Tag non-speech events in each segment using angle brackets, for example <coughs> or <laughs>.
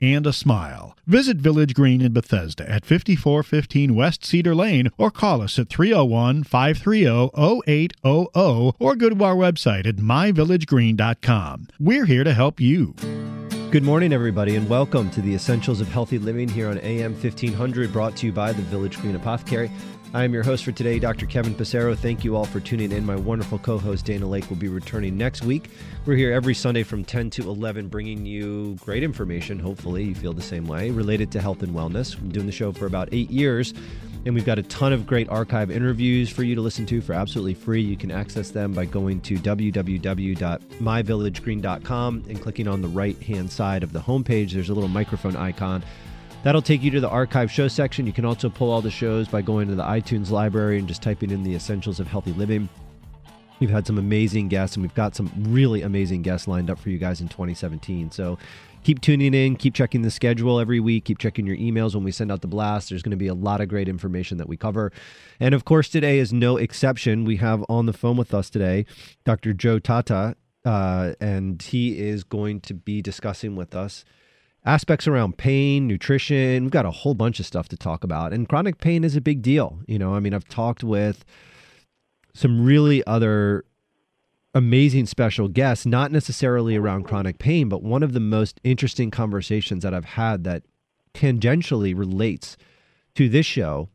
and a smile. Visit Village Green in Bethesda at 5415 West Cedar Lane or call us at 301 530 0800 or go to our website at myvillagegreen.com. We're here to help you. Good morning, everybody, and welcome to the Essentials of Healthy Living here on AM 1500, brought to you by the Village Green Apothecary. I am your host for today, Dr. Kevin Passero. Thank you all for tuning in. My wonderful co host, Dana Lake, will be returning next week. We're here every Sunday from 10 to 11, bringing you great information. Hopefully, you feel the same way related to health and wellness. I'm doing the show for about eight years, and we've got a ton of great archive interviews for you to listen to for absolutely free. You can access them by going to www.myvillagegreen.com and clicking on the right hand side of the homepage. There's a little microphone icon That'll take you to the archive show section. You can also pull all the shows by going to the iTunes library and just typing in the essentials of healthy living. We've had some amazing guests, and we've got some really amazing guests lined up for you guys in 2017. So keep tuning in, keep checking the schedule every week, keep checking your emails when we send out the blast. There's going to be a lot of great information that we cover. And of course, today is no exception. We have on the phone with us today Dr. Joe Tatta, uh, and he is going to be discussing with us aspects around pain, nutrition. We've got a whole bunch of stuff to talk about. And chronic pain is a big deal. You know, I mean, I've talked with some really other amazing special guests, not necessarily around chronic pain, but one of the most interesting conversations that I've had that tangentially relates to this show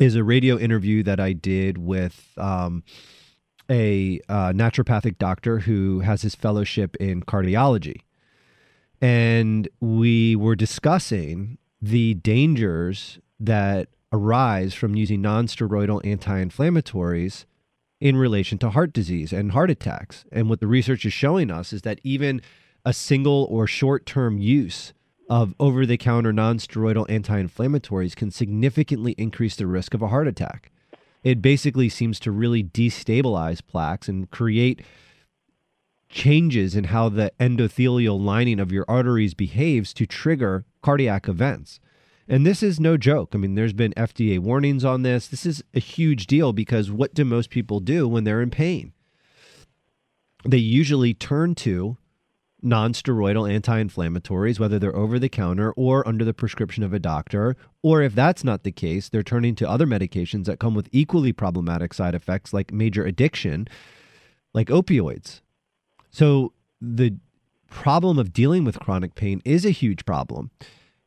is a radio interview that I did with um, a uh, naturopathic doctor who has his fellowship in cardiology and we were discussing the dangers that arise from using nonsteroidal anti-inflammatories in relation to heart disease and heart attacks. And what the research is showing us is that even a single or short-term use of over-the-counter nonsteroidal anti-inflammatories can significantly increase the risk of a heart attack. It basically seems to really destabilize plaques and create changes in how the endothelial lining of your arteries behaves to trigger cardiac events. And this is no joke. I mean, there's been FDA warnings on this. This is a huge deal because what do most people do when they're in pain? They usually turn to nonsteroidal anti-inflammatories whether they're over the counter or under the prescription of a doctor or if that's not the case they're turning to other medications that come with equally problematic side effects like major addiction like opioids so the problem of dealing with chronic pain is a huge problem.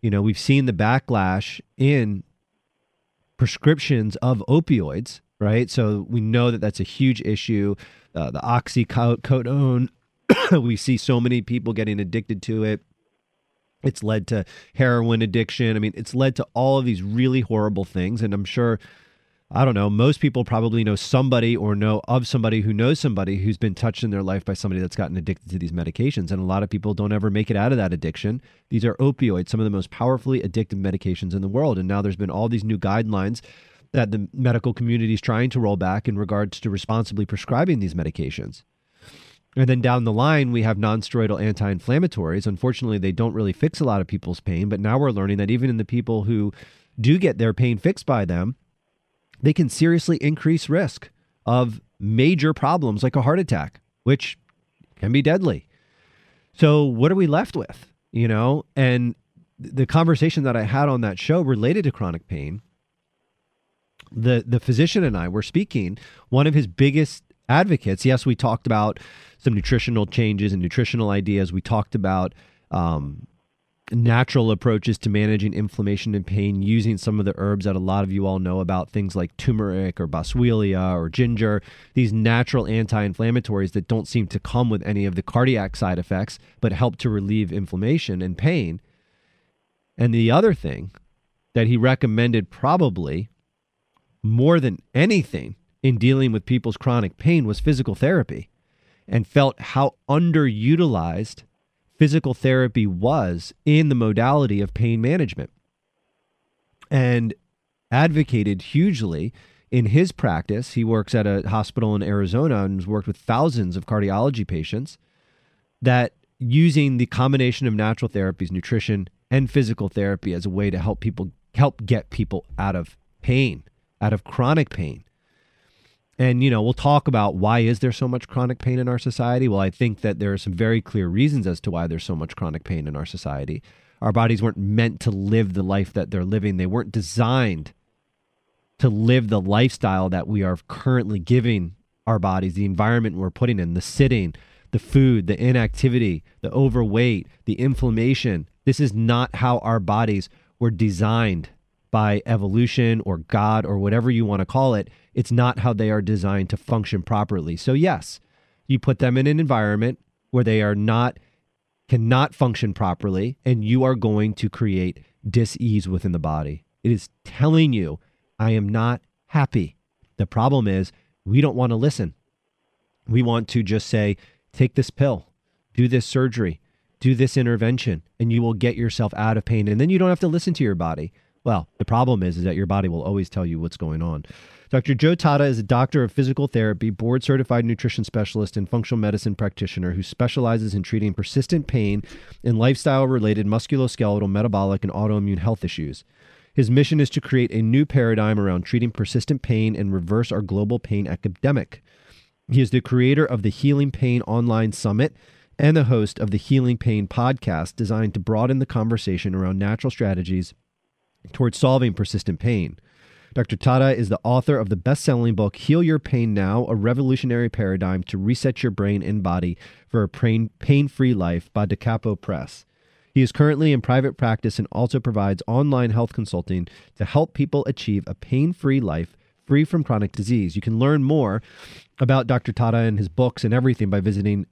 You know, we've seen the backlash in prescriptions of opioids, right? So we know that that's a huge issue. Uh, the oxycodone, <coughs> we see so many people getting addicted to it. It's led to heroin addiction. I mean, it's led to all of these really horrible things. And I'm sure I don't know, most people probably know somebody or know of somebody who knows somebody who's been touched in their life by somebody that's gotten addicted to these medications. And a lot of people don't ever make it out of that addiction. These are opioids, some of the most powerfully addictive medications in the world. And now there's been all these new guidelines that the medical community is trying to roll back in regards to responsibly prescribing these medications. And then down the line, we have nonsteroidal anti inflammatories. Unfortunately, they don't really fix a lot of people's pain, but now we're learning that even in the people who do get their pain fixed by them, they can seriously increase risk of major problems like a heart attack, which can be deadly. So, what are we left with? You know, and the conversation that I had on that show related to chronic pain, the the physician and I were speaking. One of his biggest advocates. Yes, we talked about some nutritional changes and nutritional ideas. We talked about um, natural approaches to managing inflammation and pain using some of the herbs that a lot of you all know about, things like turmeric or boswellia or ginger, these natural anti inflammatories that don't seem to come with any of the cardiac side effects, but help to relieve inflammation and pain. And the other thing that he recommended, probably more than anything in dealing with people's chronic pain, was physical therapy and felt how underutilized physical therapy was in the modality of pain management and advocated hugely in his practice, he works at a hospital in Arizona and has worked with thousands of cardiology patients that using the combination of natural therapies, nutrition, and physical therapy as a way to help people help get people out of pain, out of chronic pain. And you know, we'll talk about why is there so much chronic pain in our society? Well, I think that there are some very clear reasons as to why there's so much chronic pain in our society. Our bodies weren't meant to live the life that they're living. They weren't designed to live the lifestyle that we are currently giving our bodies, the environment we're putting in, the sitting, the food, the inactivity, the overweight, the inflammation. This is not how our bodies were designed by evolution or God or whatever you want to call it. It's not how they are designed to function properly. So, yes, you put them in an environment where they are not, cannot function properly, and you are going to create dis-ease within the body. It is telling you I am not happy. The problem is we don't want to listen. We want to just say, take this pill, do this surgery, do this intervention, and you will get yourself out of pain. And then you don't have to listen to your body. Well, the problem is, is that your body will always tell you what's going on. Dr. Joe Tatta is a doctor of physical therapy, board certified nutrition specialist, and functional medicine practitioner who specializes in treating persistent pain and lifestyle related musculoskeletal, metabolic, and autoimmune health issues. His mission is to create a new paradigm around treating persistent pain and reverse our global pain epidemic. He is the creator of the Healing Pain Online Summit and the host of the Healing Pain podcast, designed to broaden the conversation around natural strategies towards solving persistent pain. Dr. Tatta is the author of the best selling book, Heal Your Pain Now A Revolutionary Paradigm to Reset Your Brain and Body for a Pain Free Life by Da Capo Press. He is currently in private practice and also provides online health consulting to help people achieve a pain free life free from chronic disease. You can learn more about Dr. Tatta and his books and everything by visiting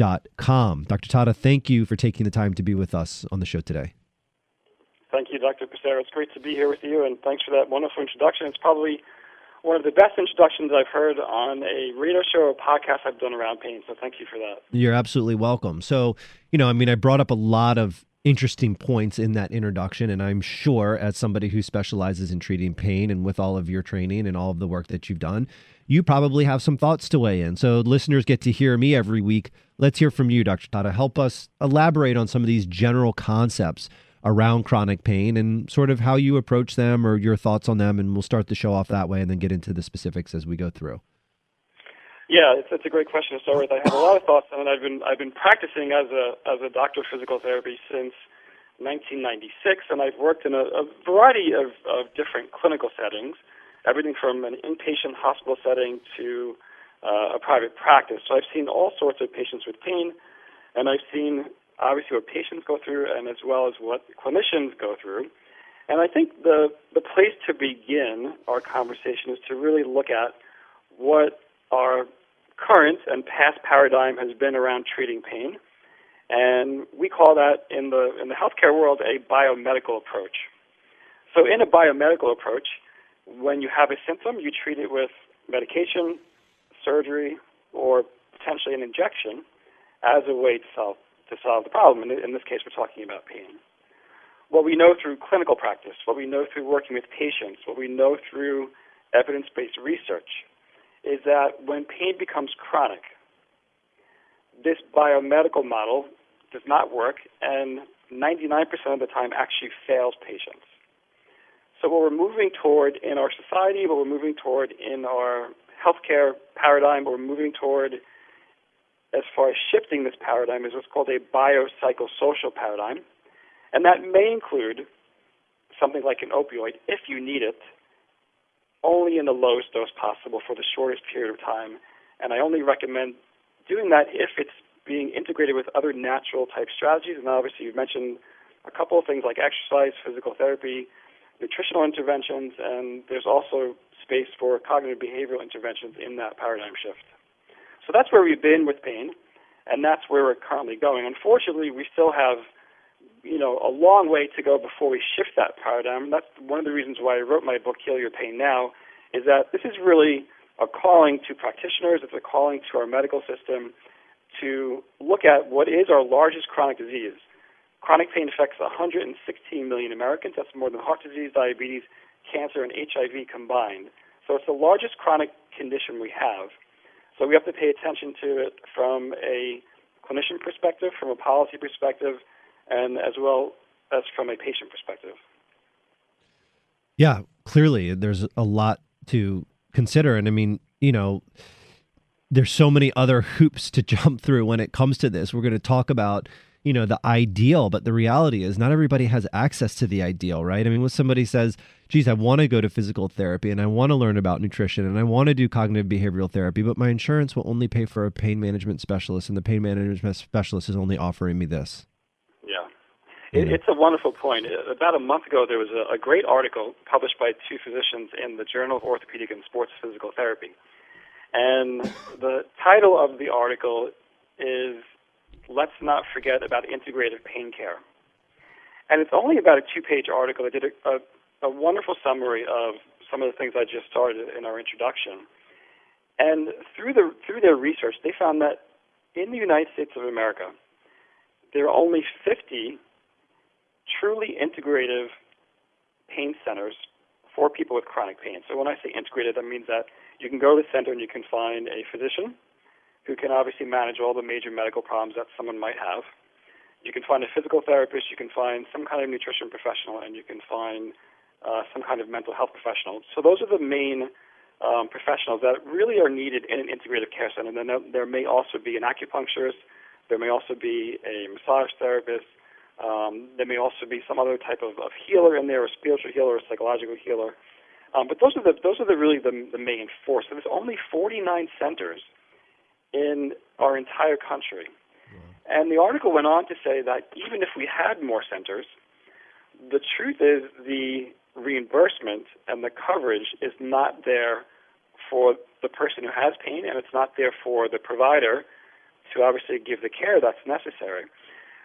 www.drjoetatta.com. Dr. Tatta, thank you for taking the time to be with us on the show today. Thank you, Dr. Passero. It's great to be here with you, and thanks for that wonderful introduction. It's probably one of the best introductions I've heard on a radio show or podcast I've done around pain. So thank you for that. You're absolutely welcome. So, you know, I mean, I brought up a lot of interesting points in that introduction. And I'm sure, as somebody who specializes in treating pain and with all of your training and all of the work that you've done, you probably have some thoughts to weigh in. So, listeners get to hear me every week. Let's hear from you, Dr. Tatta. Help us elaborate on some of these general concepts around chronic pain and sort of how you approach them or your thoughts on them. And we'll start the show off that way and then get into the specifics as we go through. Yeah, it's, it's a great question to start with. I have a lot of thoughts on it. I've been I've been practicing as a as a doctor of physical therapy since 1996, and I've worked in a, a variety of, of different clinical settings, everything from an inpatient hospital setting to uh, a private practice. So I've seen all sorts of patients with pain, and I've seen obviously what patients go through and as well as what clinicians go through. And I think the, the place to begin our conversation is to really look at what our current and past paradigm has been around treating pain. And we call that in the, in the healthcare world a biomedical approach. So, in a biomedical approach, when you have a symptom, you treat it with medication, surgery, or potentially an injection as a way to solve to solve the problem. And in this case, we're talking about pain. What we know through clinical practice, what we know through working with patients, what we know through evidence based research is that when pain becomes chronic, this biomedical model does not work and 99% of the time actually fails patients. So, what we're moving toward in our society, what we're moving toward in our healthcare paradigm, we're moving toward as far as shifting this paradigm is what's called a biopsychosocial paradigm. And that may include something like an opioid, if you need it, only in the lowest dose possible for the shortest period of time. And I only recommend doing that if it's being integrated with other natural type strategies. And obviously, you've mentioned a couple of things like exercise, physical therapy, nutritional interventions, and there's also space for cognitive behavioral interventions in that paradigm shift. So that's where we've been with pain, and that's where we're currently going. Unfortunately, we still have you know a long way to go before we shift that paradigm. That's one of the reasons why I wrote my book Heal Your Pain Now is that this is really a calling to practitioners, it's a calling to our medical system to look at what is our largest chronic disease, Chronic pain affects 116 million Americans. That's more than heart disease, diabetes, cancer, and HIV combined. So it's the largest chronic condition we have. So we have to pay attention to it from a clinician perspective, from a policy perspective, and as well as from a patient perspective. Yeah, clearly there's a lot to consider. And I mean, you know, there's so many other hoops to <laughs> jump through when it comes to this. We're going to talk about you know the ideal but the reality is not everybody has access to the ideal right i mean when somebody says geez i want to go to physical therapy and i want to learn about nutrition and i want to do cognitive behavioral therapy but my insurance will only pay for a pain management specialist and the pain management specialist is only offering me this yeah it's a wonderful point. Uh, about a month ago, there was a, a great article published by two physicians in the Journal of Orthopedic and Sports Physical Therapy. And the title of the article is let's not forget about integrative pain care. And it's only about a two page article that did a, a, a wonderful summary of some of the things I just started in our introduction. And through, the, through their research, they found that in the United States of America, there are only 50 truly integrative pain centers for people with chronic pain. So when I say integrated, that means that you can go to the center and you can find a physician, who can obviously manage all the major medical problems that someone might have. You can find a physical therapist, you can find some kind of nutrition professional, and you can find uh, some kind of mental health professional. So those are the main um, professionals that really are needed in an integrative care center. And then there may also be an acupuncturist, there may also be a massage therapist, um, there may also be some other type of, of healer in there, a spiritual healer, a psychological healer. Um, but those are the those are the really the, the main four. So there's only 49 centers in our entire country. And the article went on to say that even if we had more centers, the truth is the reimbursement and the coverage is not there for the person who has pain, and it's not there for the provider to obviously give the care that's necessary.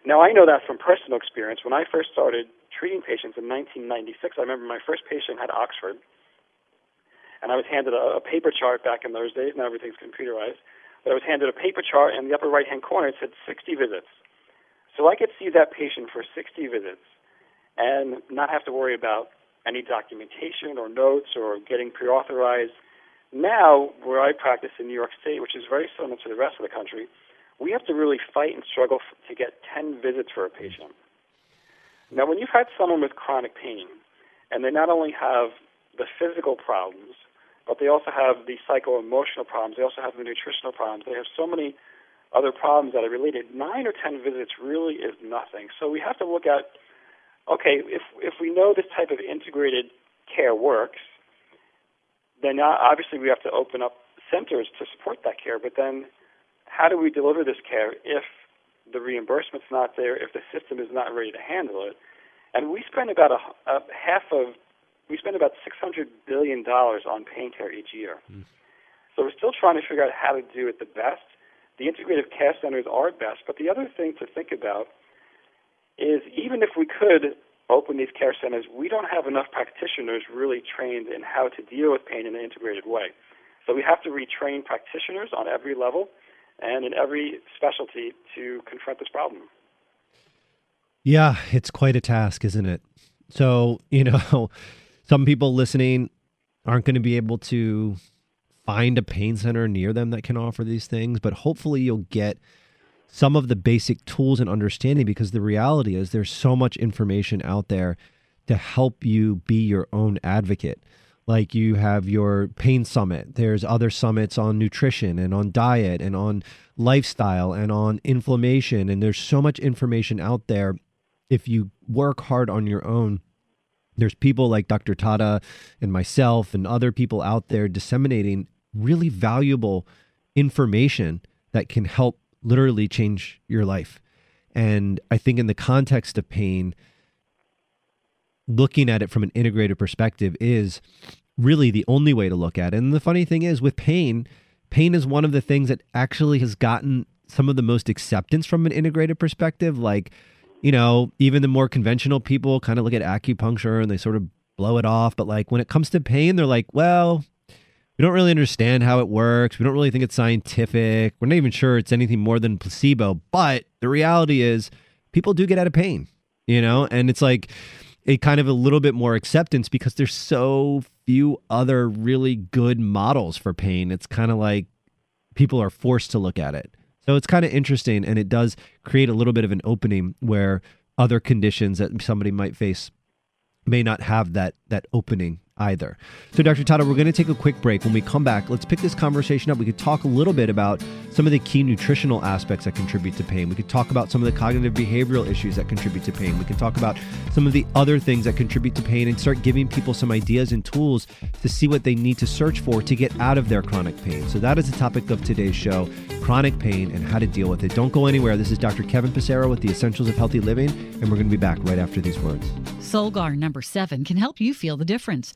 Now, I know that from personal experience. When I first started treating patients in 1996, I remember my first patient had Oxford, and I was handed a, a paper chart back in those days. Now everything's computerized but I was handed a paper chart in the upper right hand corner. It said 60 visits. So I could see that patient for 60 visits and not have to worry about any documentation or notes or getting pre authorized. Now, where I practice in New York State, which is very similar to the rest of the country, we have to really fight and struggle to get 10 visits for a patient. Now, when you've had someone with chronic pain, and they not only have the physical problems, but they also have the psycho-emotional problems. They also have the nutritional problems. They have so many other problems that are related. Nine or ten visits really is nothing. So we have to look at, okay, if if we know this type of integrated care works, then obviously we have to open up centers to support that care. But then, how do we deliver this care if the reimbursement's not there, if the system is not ready to handle it? And we spend about a, a half of we spend about $600 billion on pain care each year. Mm. So we're still trying to figure out how to do it the best. The integrative care centers are best, but the other thing to think about is even if we could open these care centers, we don't have enough practitioners really trained in how to deal with pain in an integrated way. So we have to retrain practitioners on every level and in every specialty to confront this problem. Yeah, it's quite a task, isn't it? So, you know, some people listening aren't going to be able to find a pain center near them that can offer these things, but hopefully you'll get some of the basic tools and understanding because the reality is there's so much information out there to help you be your own advocate. Like you have your pain summit, there's other summits on nutrition and on diet and on lifestyle and on inflammation. And there's so much information out there. If you work hard on your own, there's people like Dr. Tatta and myself and other people out there disseminating really valuable information that can help literally change your life. And I think in the context of pain, looking at it from an integrated perspective is really the only way to look at it. And the funny thing is, with pain, pain is one of the things that actually has gotten some of the most acceptance from an integrated perspective. Like, you know, even the more conventional people kind of look at acupuncture and they sort of blow it off. But like when it comes to pain, they're like, well, we don't really understand how it works. We don't really think it's scientific. We're not even sure it's anything more than placebo. But the reality is, people do get out of pain, you know, and it's like a kind of a little bit more acceptance because there's so few other really good models for pain. It's kind of like people are forced to look at it. So it's kind of interesting and it does create a little bit of an opening where other conditions that somebody might face may not have that that opening either. So, Dr. Tatta, we're going to take a quick break. When we come back, let's pick this conversation up. We could talk a little bit about some of the key nutritional aspects that contribute to pain. We could talk about some of the cognitive behavioral issues that contribute to pain. We can talk about some of the other things that contribute to pain and start giving people some ideas and tools to see what they need to search for to get out of their chronic pain. So, that is the topic of today's show chronic pain and how to deal with it. Don't go anywhere. This is Dr. Kevin Passero with the Essentials of Healthy Living, and we're going to be back right after these words. Solgar number seven can help you feel the difference.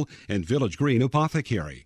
and Village Green Apothecary.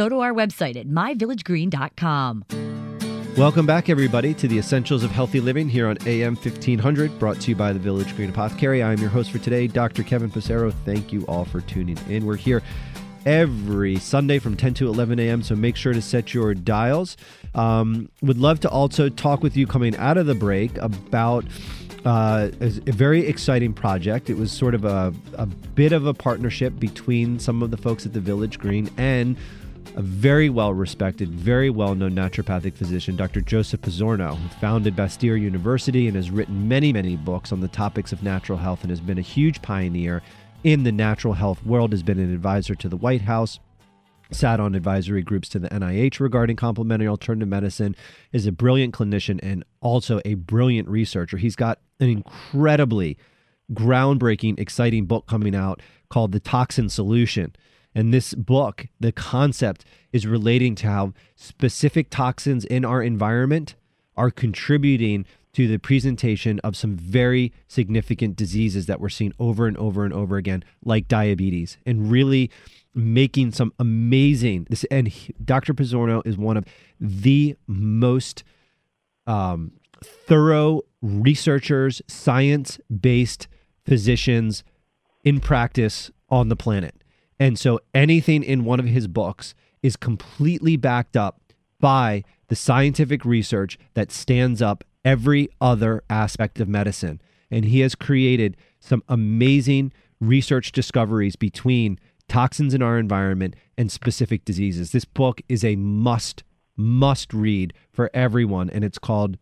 go to our website at myvillagegreen.com. Welcome back, everybody, to the Essentials of Healthy Living here on AM 1500, brought to you by the Village Green Apothecary. I'm your host for today, Dr. Kevin Passero. Thank you all for tuning in. We're here every Sunday from 10 to 11 a.m., so make sure to set your dials. Um, would love to also talk with you coming out of the break about uh, a very exciting project. It was sort of a, a bit of a partnership between some of the folks at the Village Green and a very well respected, very well known naturopathic physician, Dr. Joseph Pizzorno, who founded Bastyr University and has written many, many books on the topics of natural health and has been a huge pioneer in the natural health world, has been an advisor to the White House. Sat on advisory groups to the NIH regarding complementary alternative medicine, is a brilliant clinician and also a brilliant researcher. He's got an incredibly groundbreaking, exciting book coming out called The Toxin Solution and this book, the concept is relating to how specific toxins in our environment are contributing to the presentation of some very significant diseases that we're seeing over and over and over again, like diabetes, and really making some amazing this and he, Dr. Pizzorno is one of the most um, thorough researchers, science-based physicians in practice on the planet. And so anything in one of his books is completely backed up by the scientific research that stands up every other aspect of medicine. And he has created some amazing research discoveries between toxins in our environment and specific diseases. This book is a must, must read for everyone, and it's called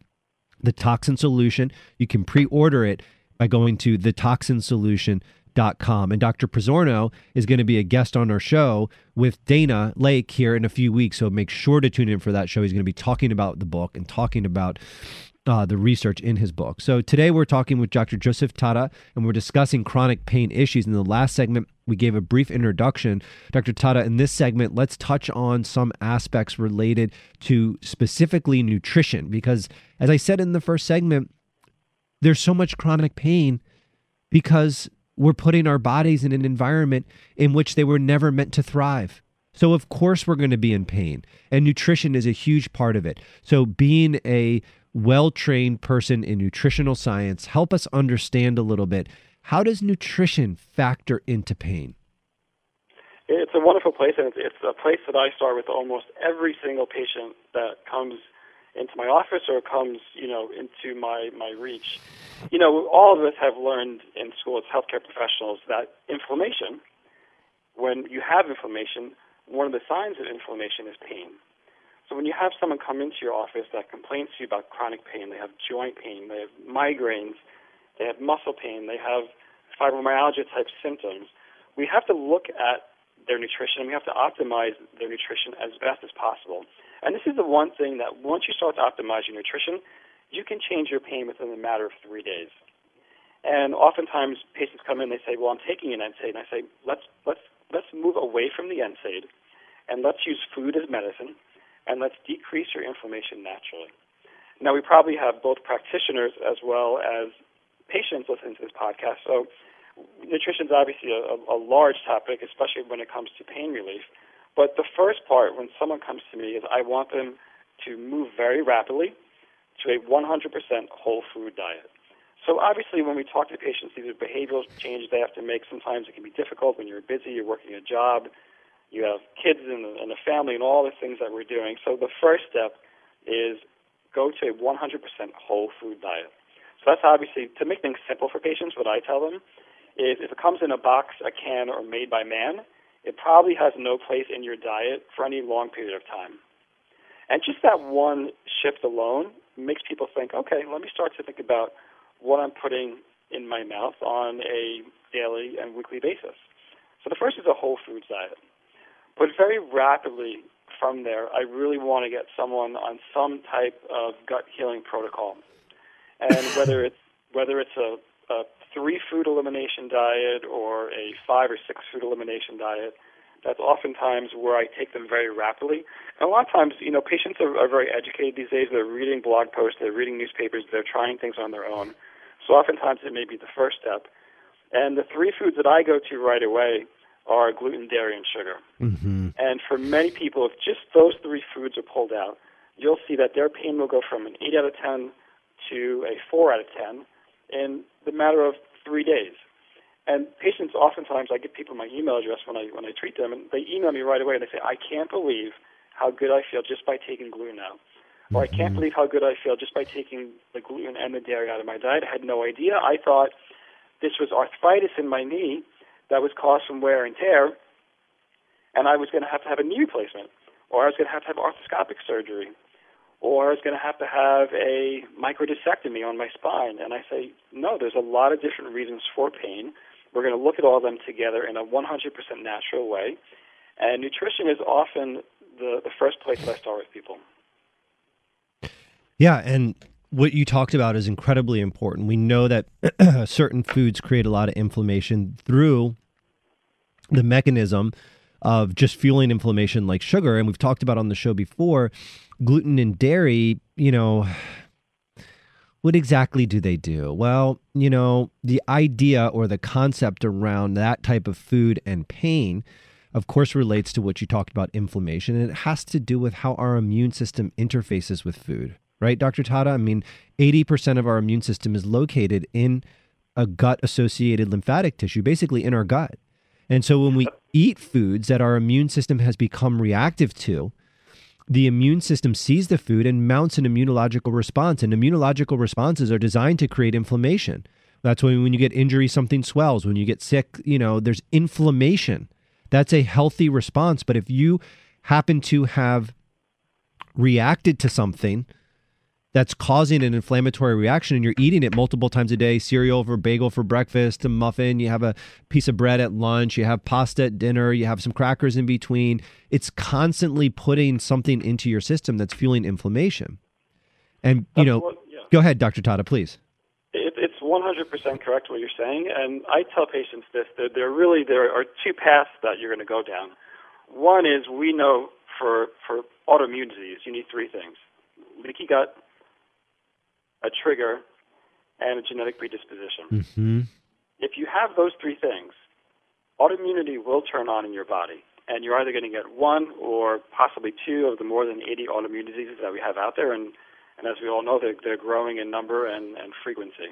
The Toxin Solution. You can pre order it by going to thetoxinsolution.com. And Dr. Pizzorno is going to be a guest on our show with Dana Lake here in a few weeks. So make sure to tune in for that show. He's going to be talking about the book and talking about uh, the research in his book. So today we're talking with Dr. Joseph Tatta, and we're discussing chronic pain issues. In the last segment, we gave a brief introduction. Dr. Tatta, in this segment, let's touch on some aspects related to specifically nutrition, because as I said in the first segment, there's so much chronic pain because we're putting our bodies in an environment in which they were never meant to thrive. So, of course, we're going to be in pain, and nutrition is a huge part of it. So, being a well trained person in nutritional science, help us understand a little bit how does nutrition factor into pain? It's a wonderful place, and it's, it's a place that I start with almost every single patient that comes into my office or comes, you know, into my, my reach. You know, all of us have learned in school as healthcare professionals that inflammation, when you have inflammation, one of the signs of inflammation is pain. So when you have someone come into your office that complains to you about chronic pain, they have joint pain, they have migraines, they have muscle pain, they have fibromyalgia type symptoms, we have to look at their nutrition. And we have to optimize their nutrition as best as possible. And this is the one thing that once you start to optimize your nutrition, you can change your pain within a matter of three days. And oftentimes patients come in, they say, "Well, I'm taking an NSAID," and I say, "Let's let's let's move away from the NSAID, and let's use food as medicine, and let's decrease your inflammation naturally." Now, we probably have both practitioners as well as patients listening to this podcast, so nutrition is obviously a, a large topic, especially when it comes to pain relief. But the first part, when someone comes to me, is I want them to move very rapidly to a 100% whole food diet. So obviously, when we talk to patients, these are behavioral changes they have to make. Sometimes it can be difficult when you're busy, you're working a job, you have kids and and a family, and all the things that we're doing. So the first step is go to a 100% whole food diet. So that's obviously to make things simple for patients. What I tell them is if it comes in a box, a can, or made by man, it probably has no place in your diet for any long period of time. And just that one shift alone makes people think, okay, let me start to think about what I'm putting in my mouth on a daily and weekly basis. So the first is a whole foods diet. But very rapidly from there, I really want to get someone on some type of gut healing protocol. And whether <laughs> it's whether it's a, a three food elimination diet or a five or six food elimination diet, that's oftentimes where I take them very rapidly. And a lot of times, you know, patients are, are very educated these days. They're reading blog posts, they're reading newspapers, they're trying things on their own. So oftentimes it may be the first step. And the three foods that I go to right away are gluten, dairy, and sugar. Mm-hmm. And for many people, if just those three foods are pulled out, you'll see that their pain will go from an 8 out of 10 to a 4 out of 10 in the matter of three days. And patients, oftentimes, I get people my email address when I when I treat them, and they email me right away and they say, "I can't believe how good I feel just by taking gluten out," mm-hmm. or "I can't believe how good I feel just by taking the gluten and the dairy out of my diet." I had no idea. I thought this was arthritis in my knee that was caused from wear and tear, and I was going to have to have a knee replacement, or I was going to have to have arthroscopic surgery, or I was going to have to have a microdiscectomy on my spine. And I say, no, there's a lot of different reasons for pain. We're going to look at all of them together in a 100% natural way. And nutrition is often the, the first place that I start with people. Yeah, and what you talked about is incredibly important. We know that <clears throat> certain foods create a lot of inflammation through the mechanism of just fueling inflammation like sugar. And we've talked about on the show before gluten and dairy, you know, what exactly do they do? Well, you know, the idea or the concept around that type of food and pain, of course, relates to what you talked about inflammation. And it has to do with how our immune system interfaces with food, right, Dr. Tatta? I mean, 80% of our immune system is located in a gut associated lymphatic tissue, basically in our gut. And so when we eat foods that our immune system has become reactive to, the immune system sees the food and mounts an immunological response. And immunological responses are designed to create inflammation. That's when when you get injury, something swells. When you get sick, you know, there's inflammation. That's a healthy response. But if you happen to have reacted to something that's causing an inflammatory reaction and you're eating it multiple times a day cereal for bagel for breakfast a muffin you have a piece of bread at lunch you have pasta at dinner you have some crackers in between it's constantly putting something into your system that's fueling inflammation and you know What- yeah. go ahead dr tatta please It, it's 100% correct what you're saying, and I tell patients this: that there really there are two paths that you're going to go down. One is we know for for autoimmune disease you need three things: leaky gut, a trigger, and a genetic predisposition. mm-hmm. If you have those three things, autoimmunity will turn on in your body, and you're either going to get one or possibly two of the more than 80 autoimmune diseases that we have out there, and, and as we all know, they're, they're growing in number and, and frequency.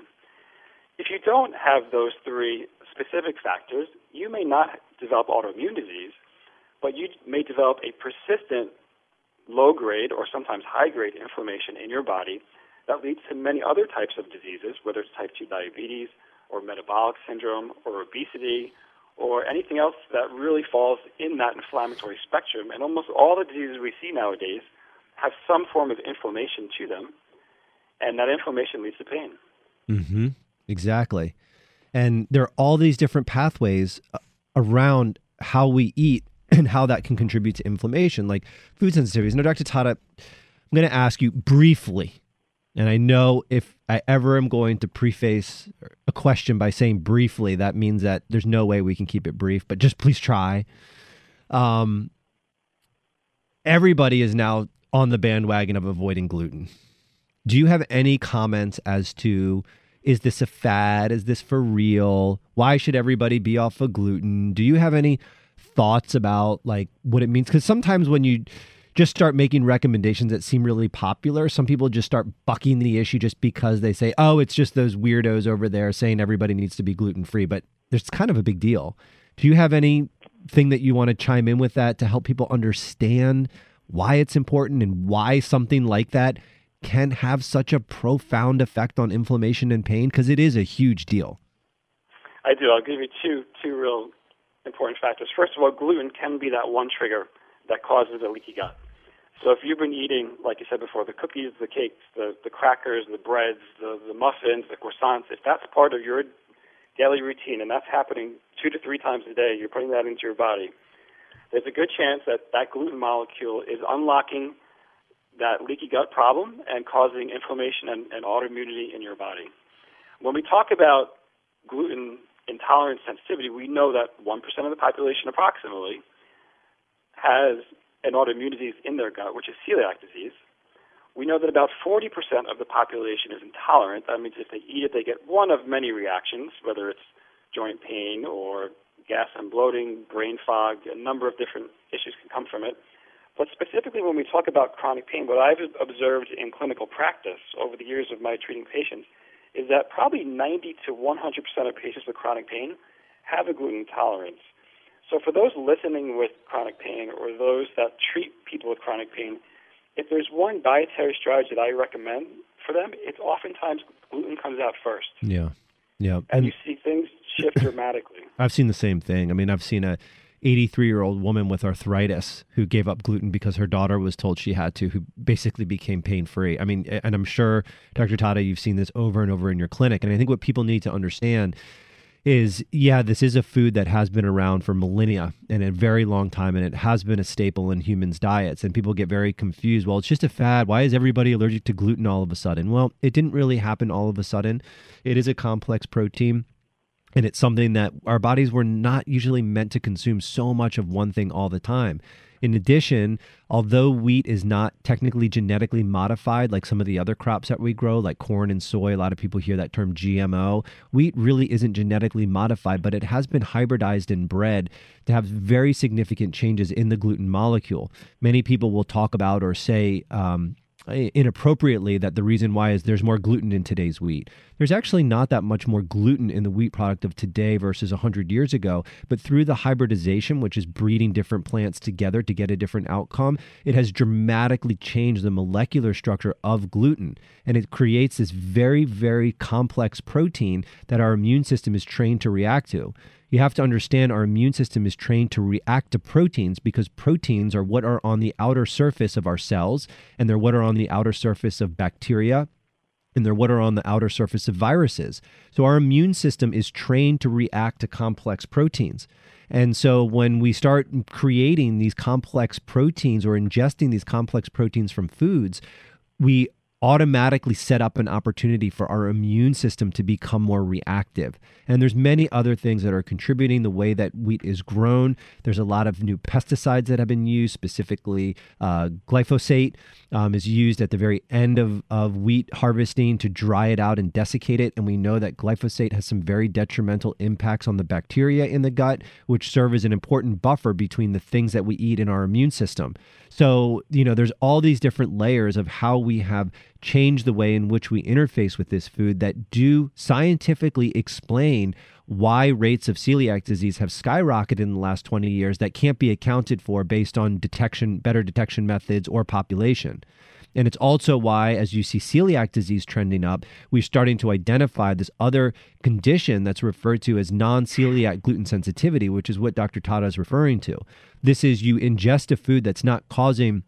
If you don't have those three specific factors, you may not develop autoimmune disease, but you may develop a persistent low grade or sometimes high grade inflammation in your body that leads to many other types of diseases, whether it's type 2 diabetes or metabolic syndrome or obesity or anything else that really falls in that inflammatory spectrum. And almost all the diseases we see nowadays have some form of inflammation to them, and that inflammation leads to pain. Mm-hmm. Exactly. And there are all these different pathways uh, around how we eat <clears throat> and how that can contribute to inflammation, like food sensitivities. Now, Dr. Tatta, I'm going to ask you briefly, and I know if I ever am going to preface a question by saying briefly, that means that there's no way we can keep it brief, but just please try. Um, everybody is now on the bandwagon of avoiding gluten. Do you have any comments as to is this a fad? Is this for real? Why should everybody be off of gluten? Do you have any thoughts about like what it means? Because sometimes when you just start making recommendations that seem really popular, some people just start bucking the issue just because they say, oh, it's just those weirdos over there saying everybody needs to be gluten free. But there's kind of a big deal. Do you have anything that you want to chime in with that to help people understand why it's important and why something like that can have such a profound effect on inflammation and pain? Because it is a huge deal. I do. I'll give you two two real important factors. First of all, gluten can be that one trigger that causes a leaky gut. So if you've been eating, like you said before, the cookies, the cakes, the, the crackers, the breads, the, the muffins, the croissants, if that's part of your daily routine and that's happening two to three times a day, you're putting that into your body, there's a good chance that that gluten molecule is unlocking that leaky gut problem and causing inflammation and, and autoimmunity in your body. When we talk about gluten intolerance sensitivity, we know that 1% of the population approximately has an autoimmune disease in their gut, which is celiac disease. We know that about 40% of the population is intolerant. That means if they eat it, they get one of many reactions, whether it's joint pain or gas and bloating, brain fog, a number of different issues can come from it. But specifically, when we talk about chronic pain, what I've observed in clinical practice over the years of my treating patients is that probably 90 to 100% of patients with chronic pain have a gluten intolerance. So for those listening with chronic pain or those that treat people with chronic pain, if there's one dietary strategy that I recommend for them, it's oftentimes gluten comes out first. Yeah. Yeah. And, and you see things shift dramatically. <laughs> I've seen the same thing. I mean, I've seen a 83 year old woman with arthritis who gave up gluten because her daughter was told she had to, who basically became pain free. I mean, and I'm sure, Dr. Tatta, you've seen this over and over in your clinic. And I think what people need to understand is yeah, this is a food that has been around for millennia and a very long time, and it has been a staple in humans' diets. And people get very confused. Well, it's just a fad. Why is everybody allergic to gluten all of a sudden? Well, it didn't really happen all of a sudden. It is a complex protein. And it's something that our bodies were not usually meant to consume so much of one thing all the time. In addition, although wheat is not technically genetically modified like some of the other crops that we grow, like corn and soy, a lot of people hear that term GMO. Wheat really isn't genetically modified, but it has been hybridized and bred to have very significant changes in the gluten molecule. Many people will talk about or say, um, inappropriately that the reason why is there's more gluten in today's wheat. There's actually not that much more gluten in the wheat product of today versus 100 years ago, but through the hybridization, which is breeding different plants together to get a different outcome, it has dramatically changed the molecular structure of gluten. And it creates this very, very complex protein that our immune system is trained to react to you have to understand our immune system is trained to react to proteins because proteins are what are on the outer surface of our cells and they're what are on the outer surface of bacteria and they're what are on the outer surface of viruses. So our immune system is trained to react to complex proteins. And so when we start creating these complex proteins or ingesting these complex proteins from foods, we automatically set up an opportunity for our immune system to become more reactive. And there's many other things that are contributing the way that wheat is grown. There's a lot of new pesticides that have been used, specifically uh, glyphosate um, is used at the very end of, of wheat harvesting to dry it out and desiccate it. And we know that glyphosate has some very detrimental impacts on the bacteria in the gut, which serve as an important buffer between the things that we eat in our immune system. So, you know, there's all these different layers of how we have changed the way in which we interface with this food that do scientifically explain why rates of celiac disease have skyrocketed in the last 20 years that can't be accounted for based on detection better detection methods or population and it's also why, as you see celiac disease trending up, we're starting to identify this other condition that's referred to as non celiac gluten sensitivity, which is what Dr. Tatta is referring to. This is you ingest a food that's not causing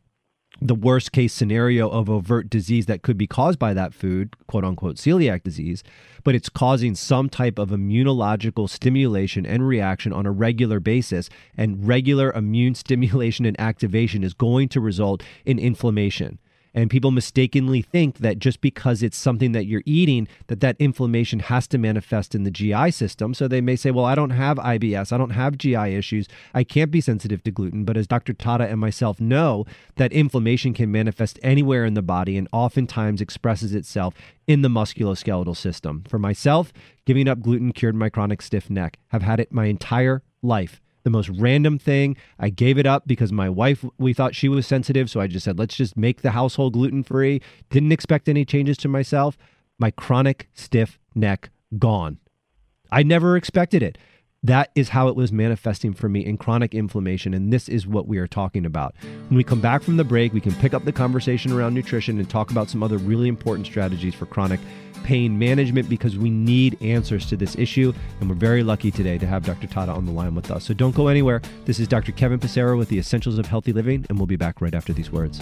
the worst case scenario of overt disease that could be caused by that food, quote unquote celiac disease, but it's causing some type of immunological stimulation and reaction on a regular basis. And regular immune <laughs> stimulation and activation is going to result in inflammation and people mistakenly think that just because it's something that you're eating that that inflammation has to manifest in the GI system. So they may say well I don't have IBS I don't have GI issues I can't be sensitive to gluten. But as Dr. Tatta and myself know that inflammation can manifest anywhere in the body and oftentimes expresses itself in the musculoskeletal system. For myself giving up gluten cured my chronic stiff neck. Have had it my entire life the most random thing. I gave it up because my wife, we thought she was sensitive. So I just said, let's just make the household gluten free. Didn't expect any changes to myself. My chronic stiff neck gone. I never expected it. That is how it was manifesting for me in chronic inflammation. And this is what we are talking about. When we come back from the break, we can pick up the conversation around nutrition and talk about some other really important strategies for chronic pain management because we need answers to this issue. And we're very lucky today to have Dr. Tatta on the line with us. So don't go anywhere. This is Dr. Kevin Passero with the Essentials of Healthy Living, and we'll be back right after these words.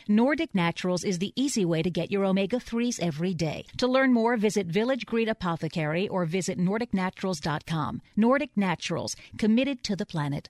Nordic Naturals is the easy way to get your omega 3s every day. To learn more, visit Village Green Apothecary or visit NordicNaturals.com. Nordic Naturals, committed to the planet.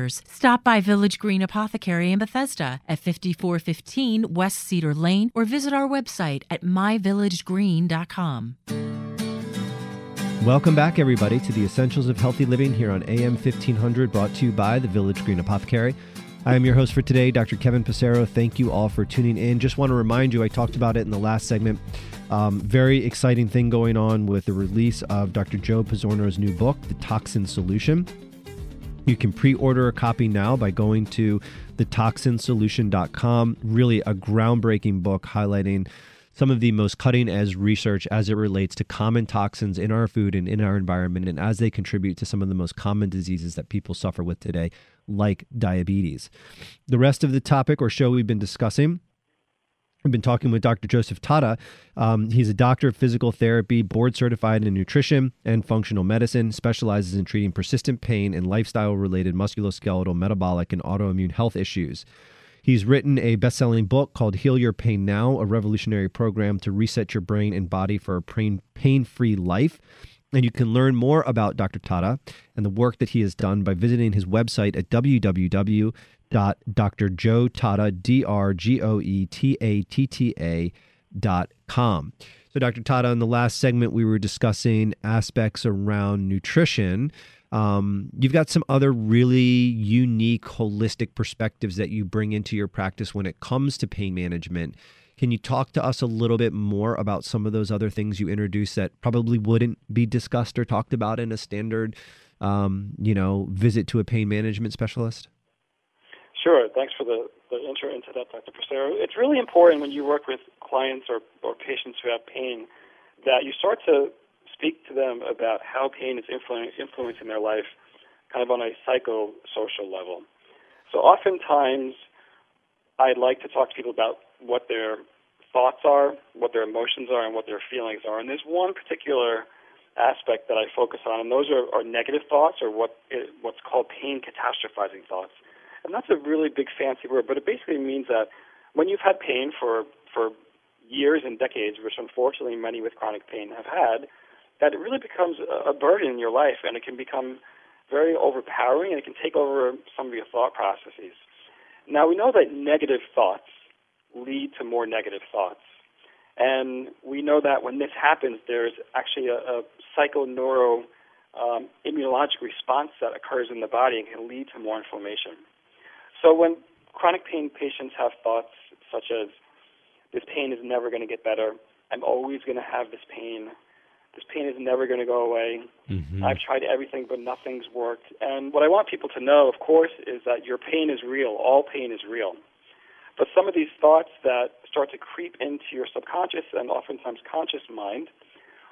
Stop by Village Green Apothecary in Bethesda at 5415 West Cedar Lane or visit our website at myvillagegreen.com. Welcome back, everybody, to the Essentials of Healthy Living here on AM 1500, brought to you by the Village Green Apothecary. I am your host for today, Dr. Kevin Passero. Thank you all for tuning in. Just want to remind you, I talked about it in the last segment. Um, very exciting thing going on with the release of Dr. Joe Pizzorno's new book, The Toxin Solution. You can pre order a copy now by going to thetoxinsolution.com. Really a groundbreaking book highlighting some of the most cutting edge research as it relates to common toxins in our food and in our environment and as they contribute to some of the most common diseases that people suffer with today, like diabetes. The rest of the topic or show we've been discussing I've been talking with Dr. Joseph Tatta. Um, he's a doctor of physical therapy, board certified in nutrition and functional medicine, specializes in treating persistent pain and lifestyle related musculoskeletal, metabolic, and autoimmune health issues. He's written a best selling book called Heal Your Pain Now, a revolutionary program to reset your brain and body for a pain free life. And you can learn more about Dr. Tatta and the work that he has done by visiting his website at www dot Dr. Joe Tatta, D R G O E T A T T A dot com. So, Dr. Tatta, in the last segment, we were discussing aspects around nutrition. Um, you've got some other really unique, holistic perspectives that you bring into your practice when it comes to pain management. Can you talk to us a little bit more about some of those other things you introduce that probably wouldn't be discussed or talked about in a standard, um, you know, visit to a pain management specialist? Thanks for the, the intro into that, Dr. Passero. It's really important when you work with clients or, or patients who have pain that you start to speak to them about how pain is influ- influencing their life kind of on a psychosocial level. So oftentimes, I like to talk to people about what their thoughts are, what their emotions are, and what their feelings are. And there's one particular aspect that I focus on, and those are, are negative thoughts or what eh, what's called pain catastrophizing thoughts. And that's a really big fancy word, but it basically means that when you've had pain for for years and decades, which unfortunately many with chronic pain have had, that it really becomes a burden in your life, and it can become very overpowering, and it can take over some of your thought processes. Now we know that negative thoughts lead to more negative thoughts. And we know that when this happens, there's actually a, a psychoneuro um, immunologic response that occurs in the body and can lead to more inflammation. So when chronic pain patients have thoughts such as, this pain is never going to get better, I'm always going to have this pain, this pain is never going to go away, mm-hmm. I've tried everything but nothing's worked. And what I want people to know, of course, is that your pain is real. All pain is real. But some of these thoughts that start to creep into your subconscious and oftentimes conscious mind,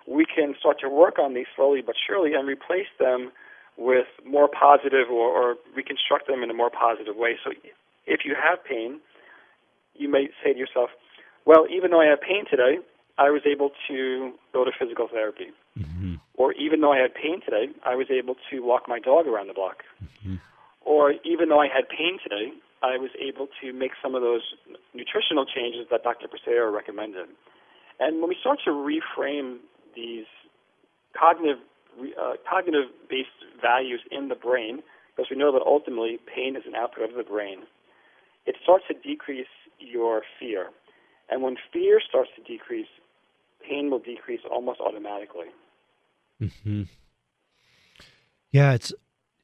we can start to work on these slowly but surely and replace them with more positive or, or reconstruct them in a more positive way. So if you have pain, you may say to yourself, well, even though I have pain today, I was able to go to physical therapy. Mm-hmm. Or even though I had pain today, I was able to walk my dog around the block. Mm-hmm. Or even though I had pain today, I was able to make some of those nutritional changes that Dr. Passero recommended. And when we start to reframe these cognitive uh, cognitive based values in the brain, because we know that ultimately pain is an output of the brain, it starts to decrease your fear. And when fear starts to decrease, pain will decrease almost automatically. Mm-hmm. Yeah, it's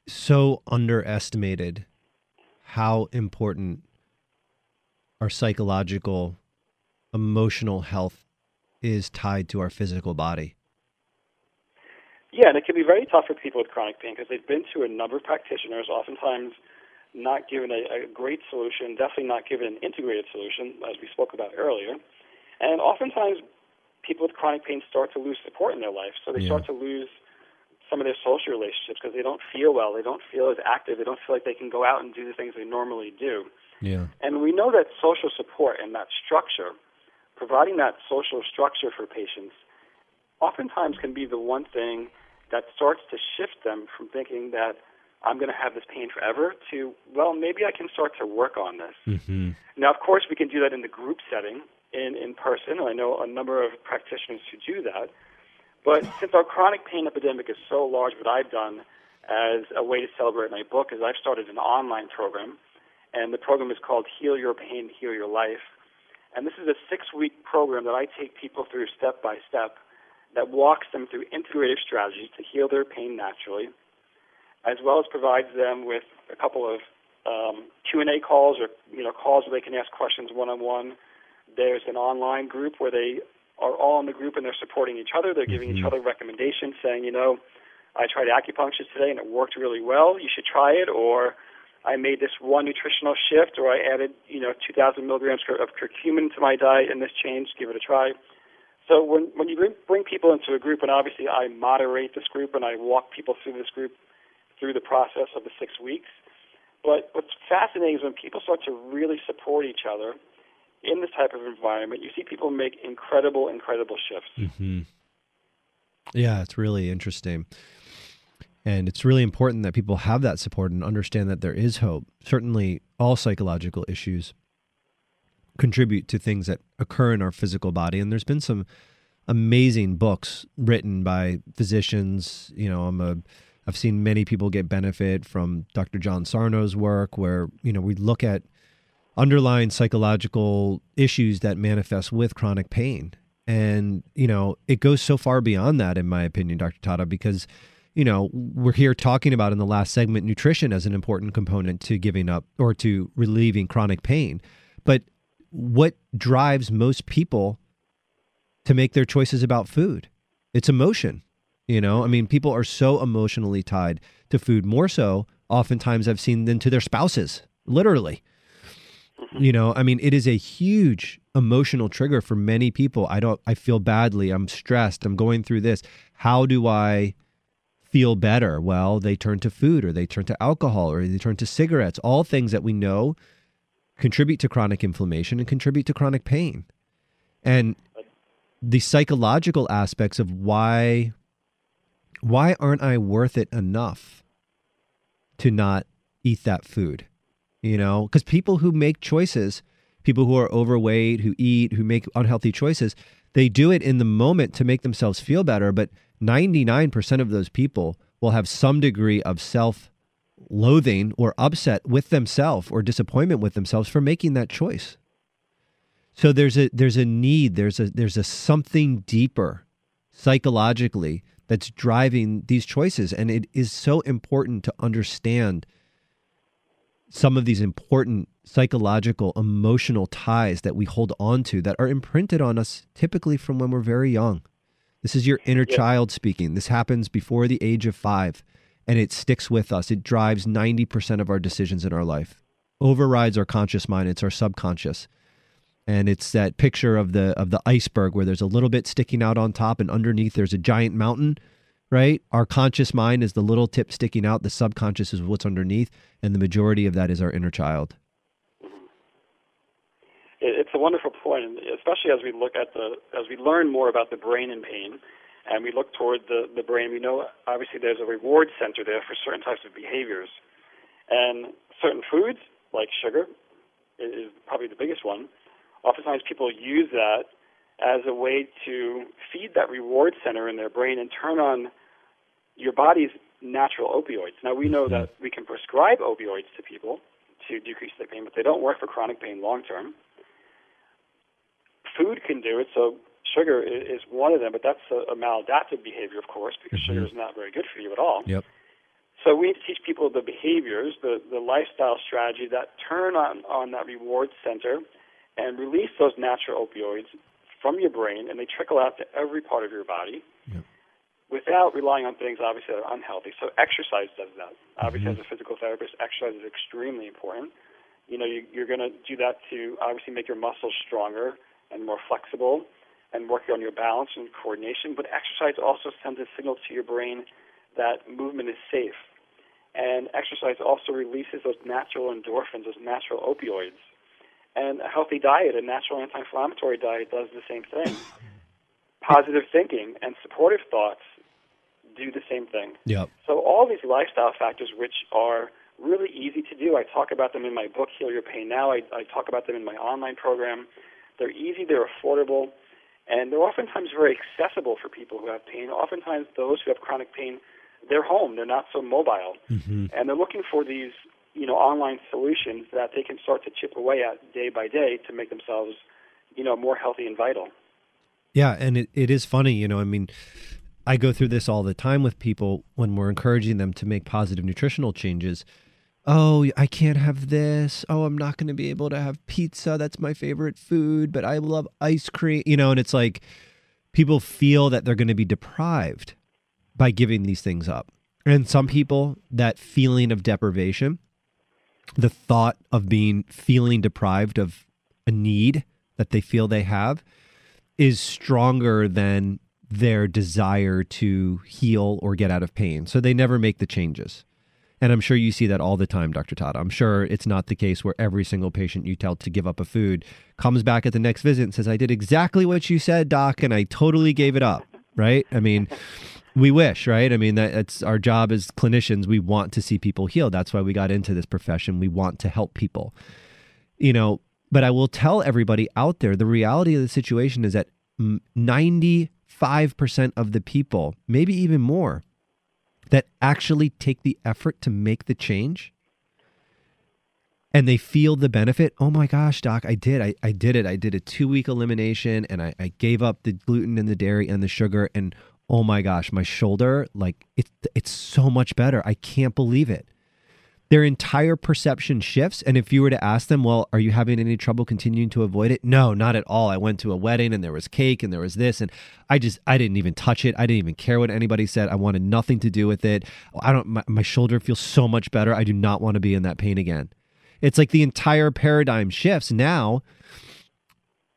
so underestimated how important our psychological, emotional health is tied to our physical body. Yeah, and it can be very tough for people with chronic pain because they've been to a number of practitioners, oftentimes not given a, a great solution, definitely not given an integrated solution, as we spoke about earlier. And oftentimes, people with chronic pain start to lose support in their life, so they Yeah. start to lose some of their social relationships because they don't feel well, they don't feel as active, they don't feel like they can go out and do the things they normally do. Yeah. And we know that social support and that structure, providing that social structure for patients, oftentimes can be the one thing that starts to shift them from thinking that I'm going to have this pain forever to, well, maybe I can start to work on this. Mm-hmm. Now, of course, we can do that in the group setting, in, in person. I know a number of practitioners who do that. But since our chronic pain epidemic is so large, what I've done as a way to celebrate my book is I've started an online program, and the program is called Heal Your Pain, Heal Your Life. And this is a six week program that I take people through step by step that walks them through integrative strategies to heal their pain naturally, as well as provides them with a couple of um, Q&A calls or you know calls where they can ask questions one on one. There's an online group where they are all in the group and they're supporting each other. They're giving each other recommendations, saying, you know, I tried acupuncture today and it worked really well. You should try it. Or I made this one nutritional shift, or I added, you know, 2,000 milligrams of curcumin to my diet and this changed. Give it a try. So when when you bring, people into a group, and obviously I moderate this group and I walk people through this group through the process of the six weeks. But what's fascinating is when people start to really support each other in this type of environment, you see people make incredible, incredible shifts. Mm-hmm. Yeah, it's really interesting. And it's really important that people have that support and understand that there is hope. Certainly, all psychological issues contribute to things that occur in our physical body. And there's been some amazing books written by physicians. You know, I'm a I've seen many people get benefit from Dr. John Sarno's work, where you know we look at underlying psychological issues that manifest with chronic pain. And, you know, it goes so far beyond that, in my opinion, Dr. Tatta, because, you know, we're here talking about in the last segment nutrition as an important component to giving up or to relieving chronic pain. But what drives most people to make their choices about food? It's emotion. You know, I mean, people are so emotionally tied to food, more so oftentimes I've seen than to their spouses, literally. You know, I mean, it is a huge emotional trigger for many people. I don't, I feel badly. I'm stressed. I'm going through this. How do I feel better? Well, they turn to food or they turn to alcohol or they turn to cigarettes, all things that we know contribute to chronic inflammation and contribute to chronic pain. And the psychological aspects of why why aren't I worth it enough to not eat that food? You know, because people who make choices, people who are overweight, who eat, who make unhealthy choices, they do it in the moment to make themselves feel better. But 99% of those people will have some degree of self loathing or upset with themselves or disappointment with themselves for making that choice. So there's a there's a need, there's a there's a something deeper psychologically that's driving these choices and it is so important to understand some of these important psychological emotional ties that we hold on to that are imprinted on us typically from when we're very young. This is your inner Yeah. child speaking. This happens before the age of 5 and it sticks with us. It drives 90% of our decisions in our life. Overrides our conscious mind, it's our subconscious. And it's that picture of the of the iceberg where there's a little bit sticking out on top and underneath there's a giant mountain right? Our conscious mind is the little tip sticking out. The subconscious is what's underneath. And the majority of that is our inner child. It's a wonderful point, especially as we look at the as we learn more about the brain and pain, and we look toward the the brain. We know obviously there's a reward center there for certain types of behaviors, and certain foods like sugar is probably the biggest one. Oftentimes, people use that as a way to feed that reward center in their brain and turn on your body's natural opioids. Now we know mm-hmm. that we can prescribe opioids to people to decrease their pain, but they don't work for chronic pain long term food can do it. So sugar is one of them, but that's a, a maladaptive behavior, of course, because sugar is not very good for you at all. Yep. so we need to teach people the behaviors, the, the lifestyle strategy that turn on, on that reward center and release those natural opioids from your brain, and they trickle out to every part of your body Yep. without relying on things obviously that are unhealthy. So exercise does that. Obviously, Mhm. as a physical therapist, exercise is extremely important. You know, you, you're going to do that to obviously make your muscles stronger and more flexible and working on your balance and coordination. But exercise also sends a signal to your brain that movement is safe. And exercise also releases those natural endorphins, those natural opioids. And a healthy diet, a natural anti inflammatory diet, does the same thing. <laughs> Positive thinking and supportive thoughts do the same thing. Yep. So all these lifestyle factors, which are really easy to do, I talk about them in my book, Heal Your Pain Now. I, I talk about them in my online program. They're easy, they're affordable, and they're oftentimes very accessible for people who have pain. Oftentimes, those who have chronic pain, they're home, they're not so mobile, Mm-hmm. and they're looking for these, you know, online solutions that they can start to chip away at day by day to make themselves, you know, more healthy and vital. Yeah, and it, it is funny, you know, I mean, I go through this all the time with people when we're encouraging them to make positive nutritional changes. Oh, I can't have this. Oh, I'm not going to be able to have pizza. That's my favorite food, but I love ice cream. You know, and it's like people feel that they're going to be deprived by giving these things up. And some people, that feeling of deprivation, the thought of being feeling deprived of a need that they feel they have is stronger than their desire to heal or get out of pain. So they never make the changes. And I'm sure you see that all the time, Dr. Todd. I'm sure it's not the case where every single patient you tell to give up a food comes back at the next visit and says, I did exactly what you said, doc, and I totally gave it up. Right? I mean, we wish, right? I mean, that it's our job as clinicians. We want to see people heal. That's why we got into this profession. We want to help people. You know, but I will tell everybody out there the reality of the situation is that mm, 95% of the people, maybe even more, that actually take the effort to make the change and they feel the benefit. Oh my gosh, doc, I did. I, I did it. I did a two week elimination and I, I gave up the gluten and the dairy and the sugar. And oh my gosh, my shoulder, like it's it's so much better. I can't believe it their entire perception shifts. And if you were to ask them, well, are you having any trouble continuing to avoid it? No, not at all. I went to a wedding and there was cake and there was this. And I just, I didn't even touch it. I didn't even care what anybody said. I wanted nothing to do with it. I don't, my, my shoulder feels so much better. I do not want to be in that pain again. It's like the entire paradigm shifts. Now,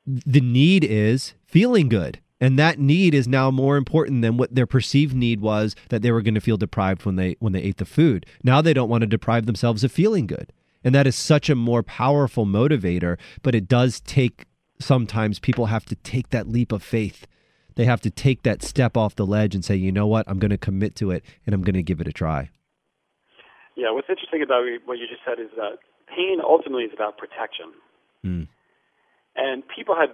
the need is feeling good. And that need is now more important than what their perceived need was that they were going to feel deprived when they when they ate the food. Now they don't want to deprive themselves of feeling good. And that is such a more powerful motivator, but it does take sometimes people have to take that leap of faith. They have to take that step off the ledge and say, "You know what? I'm going to commit to it and I'm going to give it a try." Yeah, what's interesting about what you just said is that pain ultimately is about protection. Mm. And people have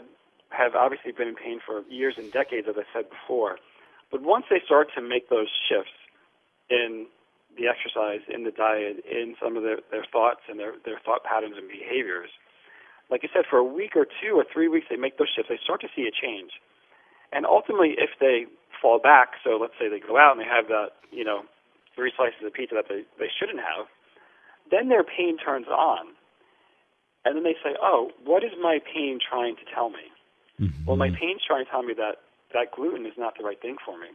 have obviously been in pain for years and decades, as I said before. But once they start to make those shifts in the exercise, in the diet, in some of their, their thoughts and their, their thought patterns and behaviors, like you said, for a week or two or three weeks, they make those shifts, they start to see a change. And ultimately, if they fall back, so let's say they go out and they have that, you know, three slices of pizza that they, they shouldn't have, then their pain turns on. And then they say, oh, what is my pain trying to tell me? Well, my pain's trying to tell me that that gluten is not the right thing for me.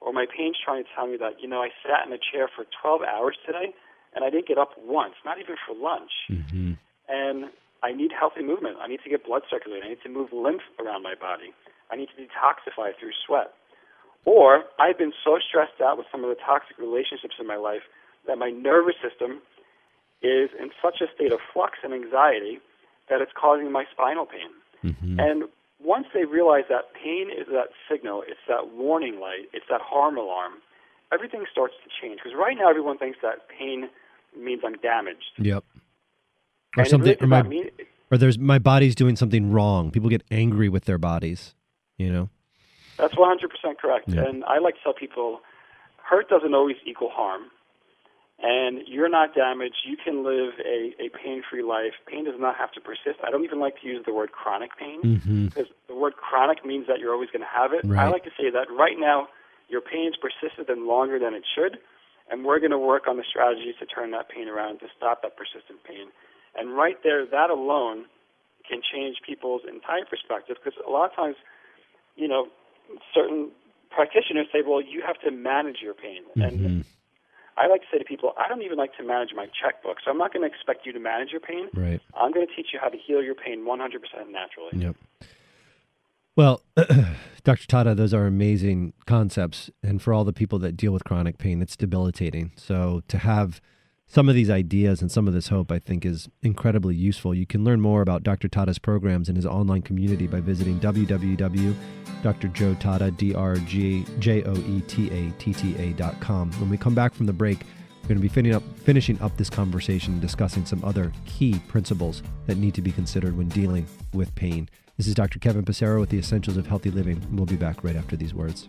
Or my pain's trying to tell me that, you know, I sat in a chair for 12 hours today and I didn't get up once, not even for lunch. Mm-hmm. And I need healthy movement. I need to get blood circulating. I need to move lymph around my body. I need to detoxify through sweat. Or I've been so stressed out with some of the toxic relationships in my life that my nervous system is in such a state of flux and anxiety that it's causing my spinal pain. Mm-hmm. And once they realize that pain is that signal, it's that warning light, it's that harm alarm, everything starts to change. Because right now everyone thinks that pain means I'm damaged. Yep. Or it something, really or my, mean- or there's my body's doing something wrong. People get angry with their bodies, you know. That's 100% correct. Yeah. And I like to tell people hurt doesn't always equal harm. And you're not damaged. You can live a, a pain free life. Pain does not have to persist. I don't even like to use the word chronic pain Mhm. because the word chronic means that you're always going to have it. I like to say that right now your pain's persisted and longer than it should, and we're going to work on the strategies to turn that pain around, to stop that persistent pain. And right there, that alone can change people's entire perspective because a lot of times, you know, certain practitioners say, well, you have to manage your pain. Mm-hmm. And I like to say to people, I don't even like to manage my checkbook, so I'm not going to expect you to manage your pain. Right. I'm going to teach you how to heal your pain 100% naturally. Yep. Well, <clears throat> Dr. Tatta, those are amazing concepts. And for all the people that deal with chronic pain, it's debilitating. So to have some of these ideas and some of this hope, I think, is incredibly useful. You can learn more about Dr. Tatta's programs and his online community by visiting www.drjoetatta.com. When we come back from the break, we're going to be finishing up, finishing up this conversation and discussing some other key principles that need to be considered when dealing with pain. This is Dr. Kevin Passero with the Essentials of Healthy Living. We'll be back right after these words.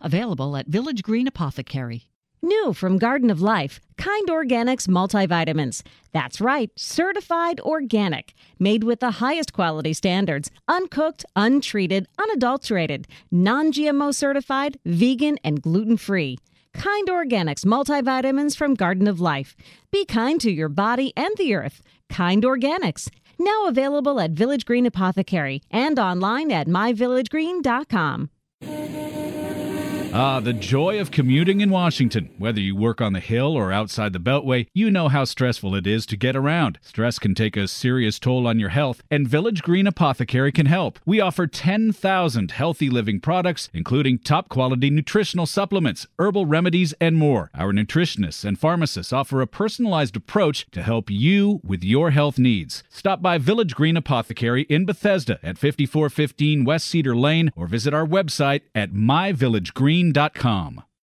available at Village Green Apothecary. New from Garden of Life, Kind Organics multivitamins. That's right, certified organic, made with the highest quality standards, uncooked, untreated, unadulterated, non GMO certified, vegan, and gluten free. Kind Organics multivitamins from Garden of Life. Be kind to your body and the earth. Kind Organics. Now available at Village Green Apothecary and online at myvillagegreen.com. Ah, the joy of commuting in Washington. Whether you work on the Hill or outside the Beltway, you know how stressful it is to get around. Stress can take a serious toll on your health, and Village Green Apothecary can help. We offer 10,000 healthy living products, including top quality nutritional supplements, herbal remedies, and more. Our nutritionists and pharmacists offer a personalized approach to help you with your health needs. Stop by Village Green Apothecary in Bethesda at 5415 West Cedar Lane or visit our website at myvillagegreen.com.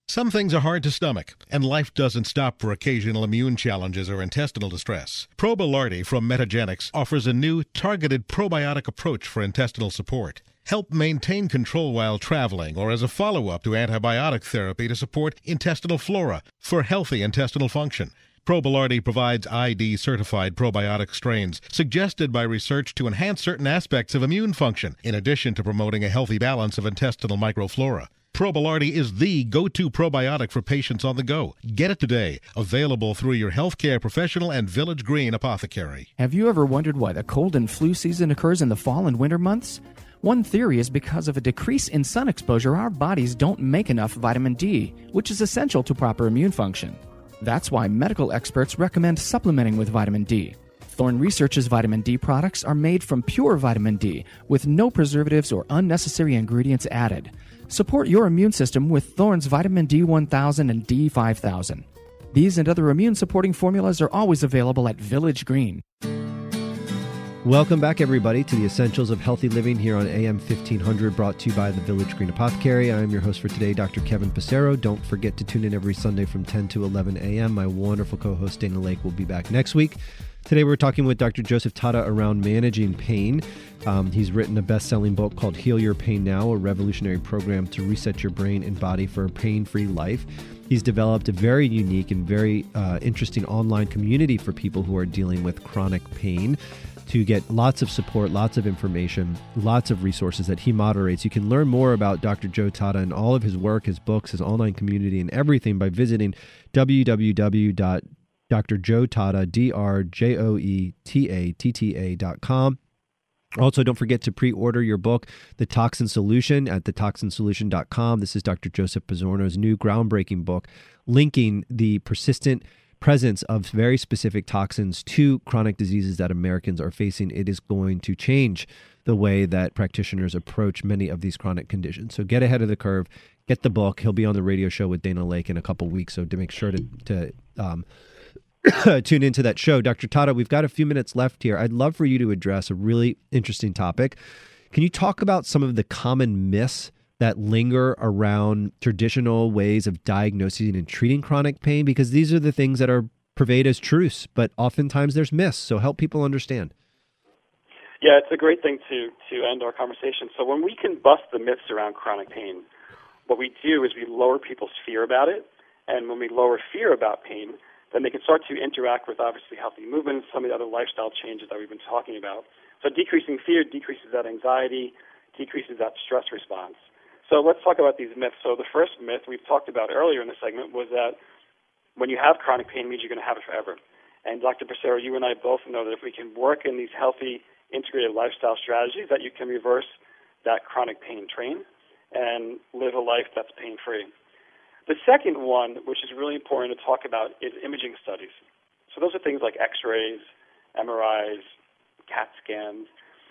Some things are hard to stomach, and life doesn't stop for occasional immune challenges or intestinal distress. Probilardi from Metagenics offers a new targeted probiotic approach for intestinal support. Help maintain control while traveling or as a follow up to antibiotic therapy to support intestinal flora for healthy intestinal function. Probilardi provides ID certified probiotic strains suggested by research to enhance certain aspects of immune function, in addition to promoting a healthy balance of intestinal microflora. Probilardi is the go-to probiotic for patients on the go. Get it today. Available through your healthcare professional and Village Green apothecary. Have you ever wondered why the cold and flu season occurs in the fall and winter months? One theory is because of a decrease in sun exposure, our bodies don't make enough vitamin D, which is essential to proper immune function. That's why medical experts recommend supplementing with vitamin D. Thorne Research's vitamin D products are made from pure vitamin D with no preservatives or unnecessary ingredients added. Support your immune system with Thorne's vitamin D1000 and D5000. These and other immune supporting formulas are always available at Village Green. Welcome back, everybody, to the Essentials of Healthy Living here on AM 1500, brought to you by the Village Green Apothecary. I am your host for today, Dr. Kevin Passero. Don't forget to tune in every Sunday from 10 to 11 a.m. My wonderful co host, Dana Lake, will be back next week. Today, we're talking with Dr. Joseph Tatta around managing pain. Um, he's written a best selling book called Heal Your Pain Now, a revolutionary program to reset your brain and body for a pain free life. He's developed a very unique and very uh, interesting online community for people who are dealing with chronic pain to get lots of support, lots of information, lots of resources that he moderates. You can learn more about Dr. Joe Tatta and all of his work, his books, his online community, and everything by visiting www.drjoetatta, D-R-J-O-E-T-A-T-T-A dot com. Also, don't forget to pre order your book, The Toxin Solution, at thetoxinsolution.com. This is Dr. Joseph Pizzorno's new groundbreaking book linking the persistent presence of very specific toxins to chronic diseases that Americans are facing. It is going to change the way that practitioners approach many of these chronic conditions. So get ahead of the curve, get the book. He'll be on the radio show with Dana Lake in a couple weeks. So to make sure to, to um, <coughs> tune into that show. Dr. Tatta, we've got a few minutes left here. I'd love for you to address a really interesting topic. Can you talk about some of the common myths that linger around traditional ways of diagnosing and treating chronic pain? Because these are the things that are pervade as truths, but oftentimes there's myths. So help people understand. Yeah, it's a great thing to to end our conversation. So when we can bust the myths around chronic pain, what we do is we lower people's fear about it, and when we lower fear about pain, then they can start to interact with obviously healthy movements, some of the other lifestyle changes that we've been talking about. So decreasing fear decreases that anxiety, decreases that stress response. So let's talk about these myths. So the first myth we've talked about earlier in the segment was that when you have chronic pain, means you're going to have it forever. And Dr. Passero, you and I both know that if we can work in these healthy, integrated lifestyle strategies, that you can reverse that chronic pain train and live a life that's pain free. The second one, which is really important to talk about, is imaging studies. So those are things like X-rays, MRIs, CAT scans,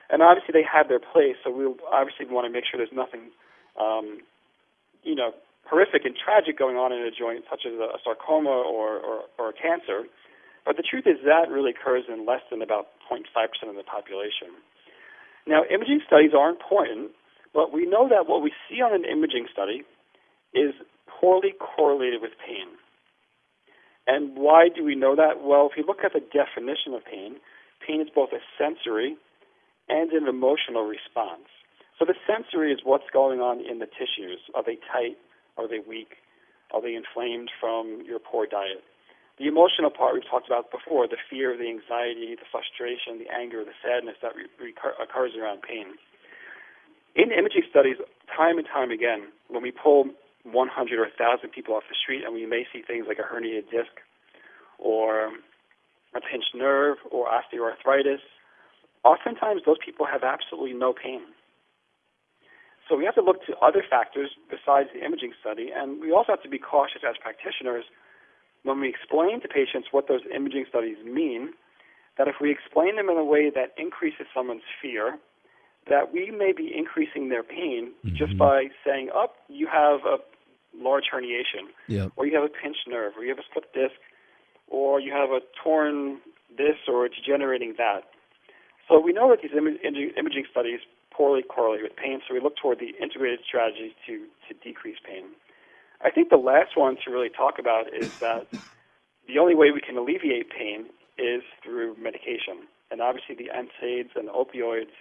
and obviously they have their place. So we obviously want to make sure there's nothing, um, you know, horrific and tragic going on in a joint, such as a, sarcoma or, or, or a cancer. But the truth is that really occurs in less than about 0.5% of the population. Now, imaging studies are important, but we know that what we see on an imaging study is poorly correlated with pain. And why do we know that? Well, if you look at the definition of pain, pain is both a sensory and an emotional response. So the sensory is what's going on in the tissues. Are they tight? Are they weak? Are they inflamed from your poor diet? The emotional part we've talked about before, the fear, the anxiety, the frustration, the anger, the sadness that re- recur- occurs around pain. In imaging studies, time and time again, when we pull 100 or 1,000 people off the street and we may see things like a herniated disc or a pinched nerve or osteoarthritis, oftentimes those people have absolutely no pain. So we have to look to other factors besides the imaging study, and we also have to be cautious as practitioners when we explain to patients what those imaging studies mean, that if we explain them in a way that increases someone's fear, that we may be increasing their pain mm-hmm. just by saying, oh, you have a large herniation, yep. or you have a pinched nerve, or you have a slipped disc, or you have a torn this or it's degenerating that. So we know that these Im- imaging studies poorly correlate with pain, so we look toward the integrated strategies to, to decrease pain. I think the last one to really talk about is <laughs> that the only way we can alleviate pain is through medication. And obviously, the NSAIDs and the opioids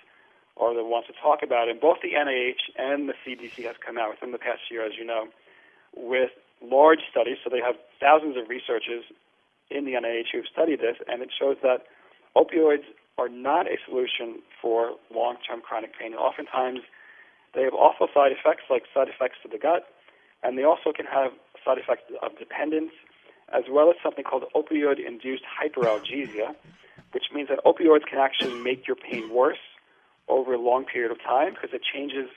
are the ones to talk about. And both the NIH and the CDC has come out within the past year, as you know, with large studies. So they have thousands of researchers in the NIH who have studied this, and it shows that opioids are not a solution for long-term chronic pain. And oftentimes, they have awful side effects like side effects to the gut, and they also can have side effects of dependence, as well as something called opioid-induced hyperalgesia, which means that opioids can actually make your pain worse over a long period of time because it changes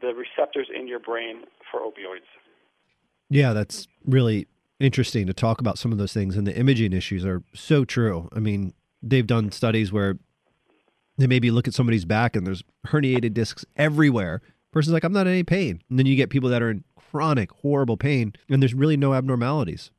the receptors in your brain for opioids. Yeah, that's really interesting to talk about some of those things. And the imaging issues are so true. I mean, they've done studies where they maybe look at somebody's back and there's herniated discs everywhere. Person's like, I'm not in any pain. And then you get people that are in chronic, horrible pain, and there's really no abnormalities.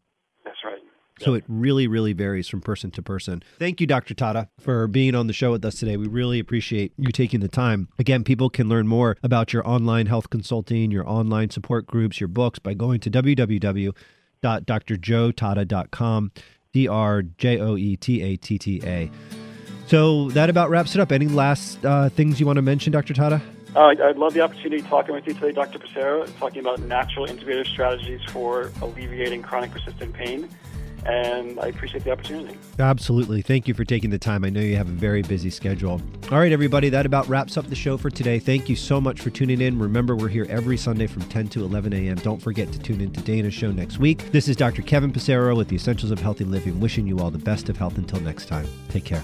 So it really, really varies from person to person. Thank you, Dr. Tatta, for being on the show with us today. We really appreciate you taking the time. Again, people can learn more about your online health consulting, your online support groups, your books by going to www.drjoetatta.com. D R J O E T A T T A. So that about wraps it up. Any last uh, things you want to mention, Dr. Tatta? Uh, I'd love the opportunity talking with you today, Dr. Passero, talking about natural integrative strategies for alleviating chronic persistent pain and I appreciate the opportunity. Absolutely. Thank you for taking the time. I know you have a very busy schedule. All right, everybody, that about wraps up the show for today. Thank you so much for tuning in. Remember, we're here every Sunday from 10 to 11 a.m. Don't forget to tune in to Dana's show next week. This is Dr. Kevin Passero with the Essentials of Healthy Living, wishing you all the best of health until next time. Take care.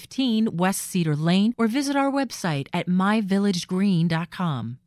15 West Cedar Lane or visit our website at myvillagegreen.com.